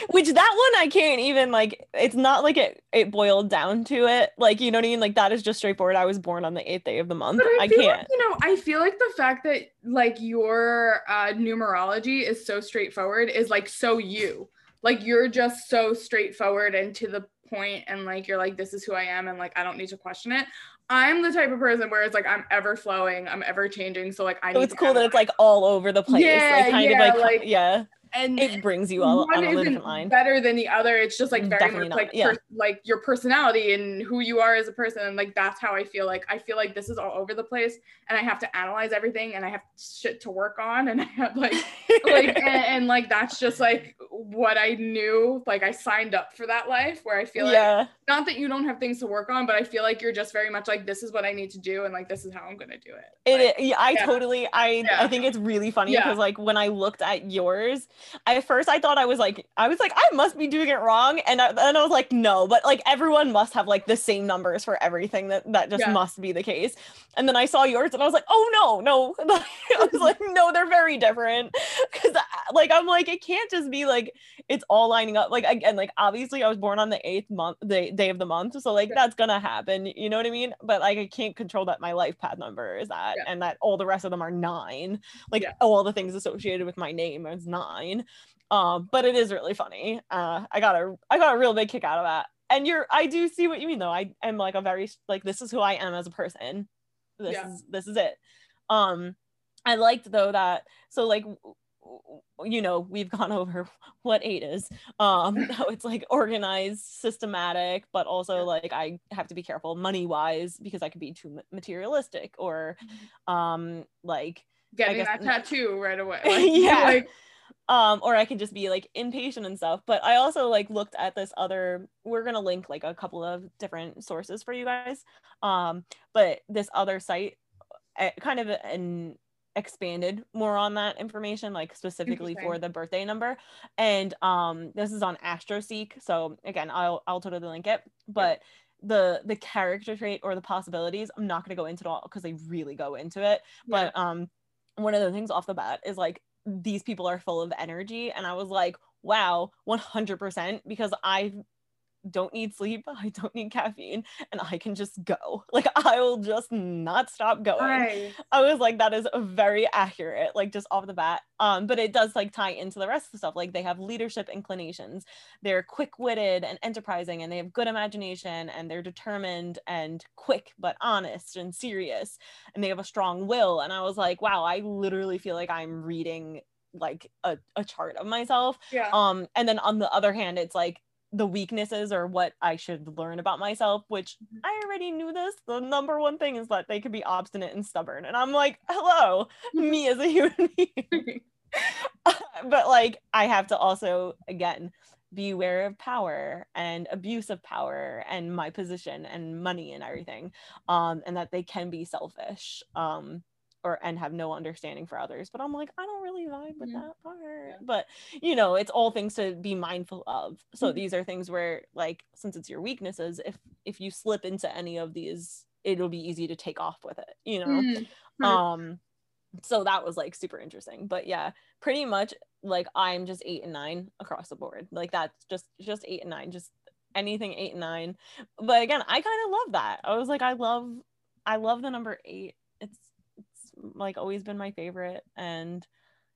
Which that one I can't even like it's not like it it boiled down to it. Like you know what I mean? Like that is just straightforward. I was born on the eighth day of the month. I, I can't. Like, you know, I feel like the fact that like your uh, numerology is so straightforward is like so you. Like you're just so straightforward and to the point, and like you're like, this is who I am, and like I don't need to question it. I'm the type of person where it's like I'm ever flowing, I'm ever changing. So like I So it's cool that it's like all over the place. Yeah, like kind yeah, of like, like- yeah. And It brings you all on a different line. better than the other. It's just like very Definitely much like yeah. per- like your personality and who you are as a person. And like that's how I feel. Like I feel like this is all over the place, and I have to analyze everything, and I have shit to work on, and I have like like and, and like that's just like what I knew. Like I signed up for that life where I feel like yeah. not that you don't have things to work on, but I feel like you're just very much like this is what I need to do, and like this is how I'm gonna do it. It Like, is, yeah, I yeah. totally I Yeah. I think it's really funny because like when I looked at yours, I, at first I thought I was like I was like I must be doing it wrong and I, then I was like no, but like everyone must have like the same numbers for everything that that just Yeah. must be the case. And then I saw yours and I was like oh no no I was like no they're very different because uh, like I'm like it can't just be like it's all lining up like again like obviously I was born on the eighth month the day of the month so like Yeah. that's gonna happen you know what I mean but like I can't control that my life path number is that Yeah. and that all the rest of them are nine like all the things associated with my name is nine um but it is really funny. Uh I got a I got a real big kick out of that. And you're I do see what you mean though. I am like a very like this is who I am as a person. This Yeah. is this is it. Um I liked though that so like you know we've gone over what eight is. Um how it's like organized systematic but also like I have to be careful money wise because I could be too materialistic or um like getting that tattoo right away. Yeah. like um or i could just be like impatient and stuff but i also like looked at this other we're gonna link like a couple of different sources for you guys. Um but this other site uh, kind of an expanded more on that information like specifically for the birthday number. And um this is on astroseek so again i'll i'll totally link it. But the the character trait or the possibilities i'm not going to go into it all because they really go into it. Yeah. but um one of the things off the bat is like these people are full of energy and i was like wow 100% because i don't need sleep, I don't need caffeine, and I can just go. Like I will just not stop going. Right. I was like, that is very accurate, like just off the bat. Um, but it does like tie into the rest of the stuff. Like they have leadership inclinations, they're quick-witted and enterprising, and they have good imagination, and they're determined and quick but honest and serious, and they have a strong will. And I was like, wow, I literally feel like I'm reading like a, a chart of myself. Yeah. Um, and then on the other hand, it's like the weaknesses or what I should learn about myself, which mm-hmm. I already knew this. The number one thing is that they could be obstinate and stubborn. And I'm like, hello, me as a human being. but like, I have to also, again, be aware of power and abuse of power and my position and money and everything. Um, and that they can be selfish. Um, or and have no understanding for others but i'm like i don't really vibe with mm-hmm. that part yeah. but you know it's all things to be mindful of so mm-hmm. these are things where like since it's your weaknesses if if you slip into any of these it'll be easy to take off with it you know mm-hmm. um so that was like super interesting but yeah pretty much like i'm just eight and nine across the board like that's just just eight and nine just anything eight and nine but again i kind of love that i was like i love i love the number eight like always been my favorite. And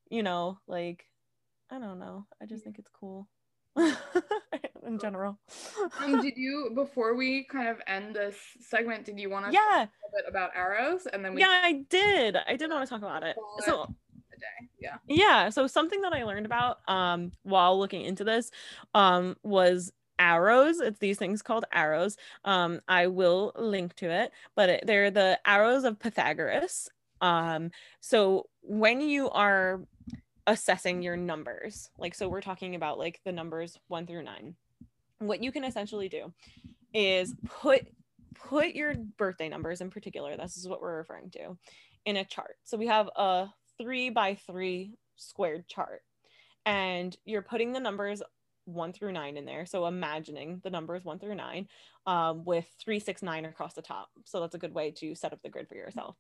you know like i don't know. I just think it's cool. In general. Um, did you before we kind of end this segment did you want to yeah. talk a bit about arrows? And then we yeah i did. I did want to talk about it so yeah. Yeah. So something that i learned about um while looking into this um was arrows. It's these things called arrows. Um i will link to it but it, they're the arrows of pythagoras um, so when you are assessing your numbers, like, so we're talking about like the numbers one through nine, what you can essentially do is put put your birthday numbers in particular this is what we're referring to in a chart. So we have a three by three squared chart and you're putting the numbers one through nine in there. So imagining the numbers one through nine um, with three six nine across the top. So that's a good way to set up the grid for yourself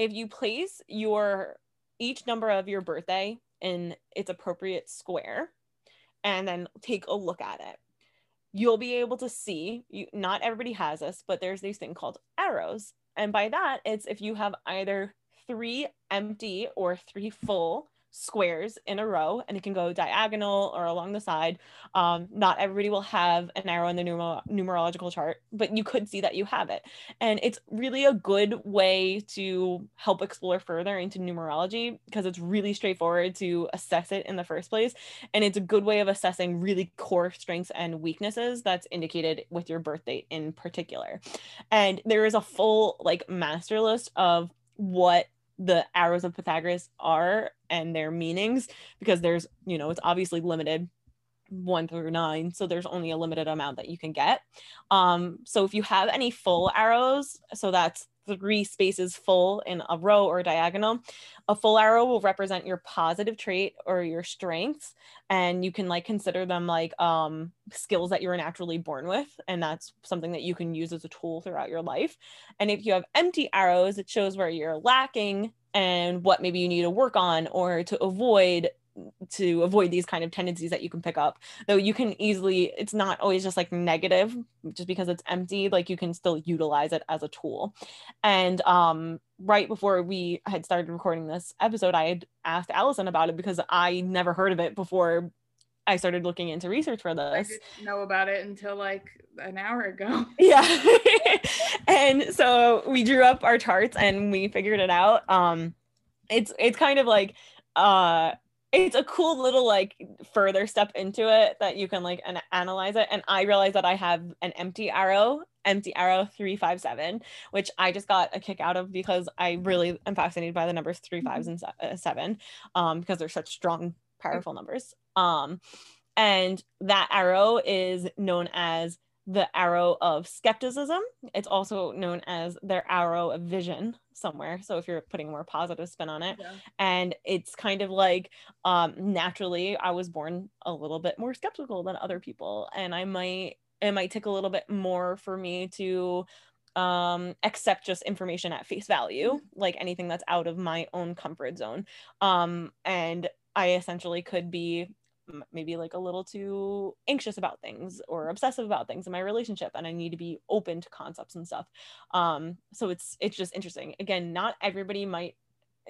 if you place your each number of your birthday in its appropriate square and then take a look at it you'll be able to see you not everybody has this but there's this thing called arrows. And by that it's if you have either three empty or three full squares in a row and it can go diagonal or along the side. Um, not everybody will have an arrow in the numer- numerological chart, but you could see that you have it. And it's really a good way to help explore further into numerology because it's really straightforward to assess it in the first place. And it's a good way of assessing really core strengths and weaknesses that's indicated with your birth date in particular. And there is a full like master list of what the arrows of Pythagoras are and their meanings because there's, you know, it's obviously limited one through nine. So there's only a limited amount that you can get. Um, so if you have any full arrows, so that's three spaces full in a row or diagonal. A full arrow will represent your positive trait or your strengths and you can like consider them like um skills that you're naturally born with and that's something that you can use as a tool throughout your life. And if you have empty arrows, it shows where you're lacking and what maybe you need to work on or to avoid to avoid these kind of tendencies that you can pick up though you can easily it's not always just like negative just because it's empty like you can still utilize it as a tool and um right before we had started recording this episode i had asked allison about it because i never heard of it before I started looking into research for this. I didn't know about it until like an hour ago. Yeah. and so we drew up our charts and we figured it out. Um it's it's kind of like uh it's a cool little like further step into it that you can like an- analyze it. And i realized that i have an empty arrow empty arrow 357 which i just got a kick out of because i really am fascinated by the numbers three fives and uh, seven um, because they're such strong powerful numbers. Um, and that arrow is known as the arrow of skepticism. It's also known as their arrow of vision somewhere. So if you're putting a more positive spin on it, yeah. and it's kind of like um, naturally, I was born a little bit more skeptical than other people, and I might it might take a little bit more for me to um accept just information at face value Mm-hmm. like anything that's out of my own comfort zone um and i essentially could be maybe like a little too anxious about things or obsessive about things in my relationship and i need to be open to concepts and stuff um so it's it's just interesting again not everybody might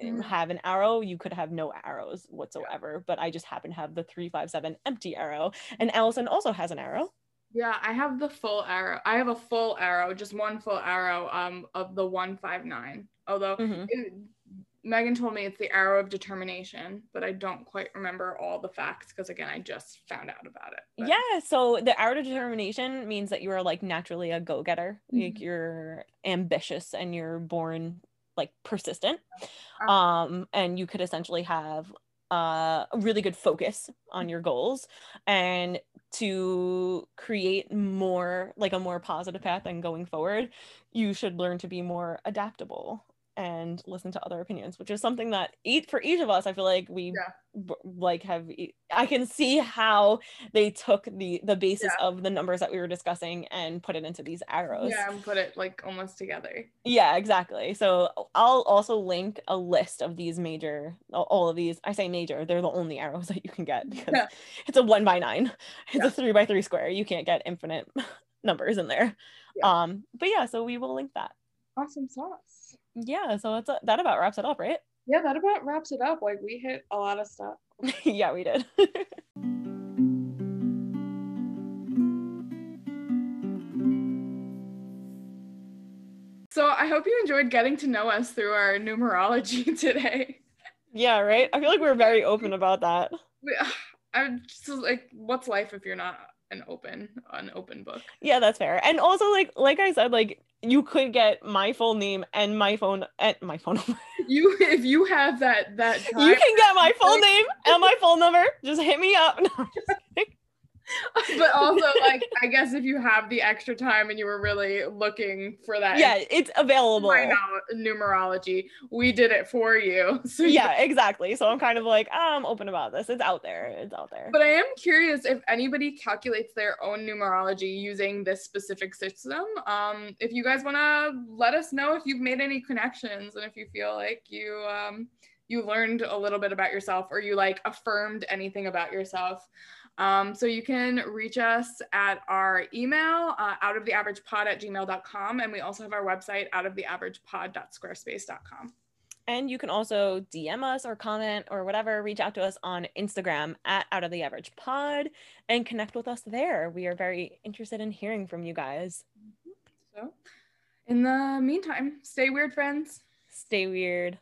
um, Mhm. have an arrow you could have no arrows whatsoever but i just happen to have the 357 empty arrow and allison also has an arrow Yeah, I have the full arrow. I have a full arrow, just one full arrow um of the 159. Although Mhm. it, Megan told me it's the arrow of determination, but I don't quite remember all the facts because again, I just found out about it. But- Yeah, so the arrow of determination means that you are like naturally a go-getter. Like Mhm. you're ambitious and you're born like persistent. Uh, Um and you could essentially have uh, a really good focus on your goals and to create more like a more positive path and going forward, you should learn to be more adaptable and listen to other opinions, which is something that each for each of us, I feel like we Yeah. b- like have e- I can see how they took the the basis of the numbers that we were discussing and put it into these arrows. Yeah, and put it like almost together. Yeah, exactly. So I'll also link a list of these major, all- of these. I say major, they're the only arrows that you can get because Yeah. it's a one by nine. It's Yeah. a three by three square. You can't get infinite numbers in there. Yeah. Um, but yeah, so we will link that. Awesome sauce. Yeah, so that's that about wraps it up, right? Yeah, that about wraps it up. Like we hit a lot of stuff. yeah, we did. So I hope you enjoyed getting to know us through our numerology today. yeah, right. I feel like we're very open about that. I'm just like, what's life if you're not an open, an open book? Yeah, that's fair. And also, like, like I said, like you could get my full name and my phone and my phone number. You, if you have that, that time, you can get my full name and my phone number. Just hit me up. No, I'm just kidding. but also like, I guess if you have the extra time and you were really looking for that, yeah, it's available. numerology, we did it for you. So you- Yeah, exactly. So I'm kind of like, I'm open about this. It's out there. It's out there. But I am curious if anybody calculates their own numerology using this specific system. Um, if you guys want to let us know if you've made any connections and if you feel like you um, you learned a little bit about yourself or you like affirmed anything about yourself. Um, so you can reach us at our email, uh, out of the average pod at gmail.com. And we also have our website, out of the average pod.squarespace.com. And you can also DM us or comment or whatever, reach out to us on Instagram at Out of the Average Pod and connect with us there. We are very interested in hearing from you guys. So in the meantime, stay weird, friends. Stay weird.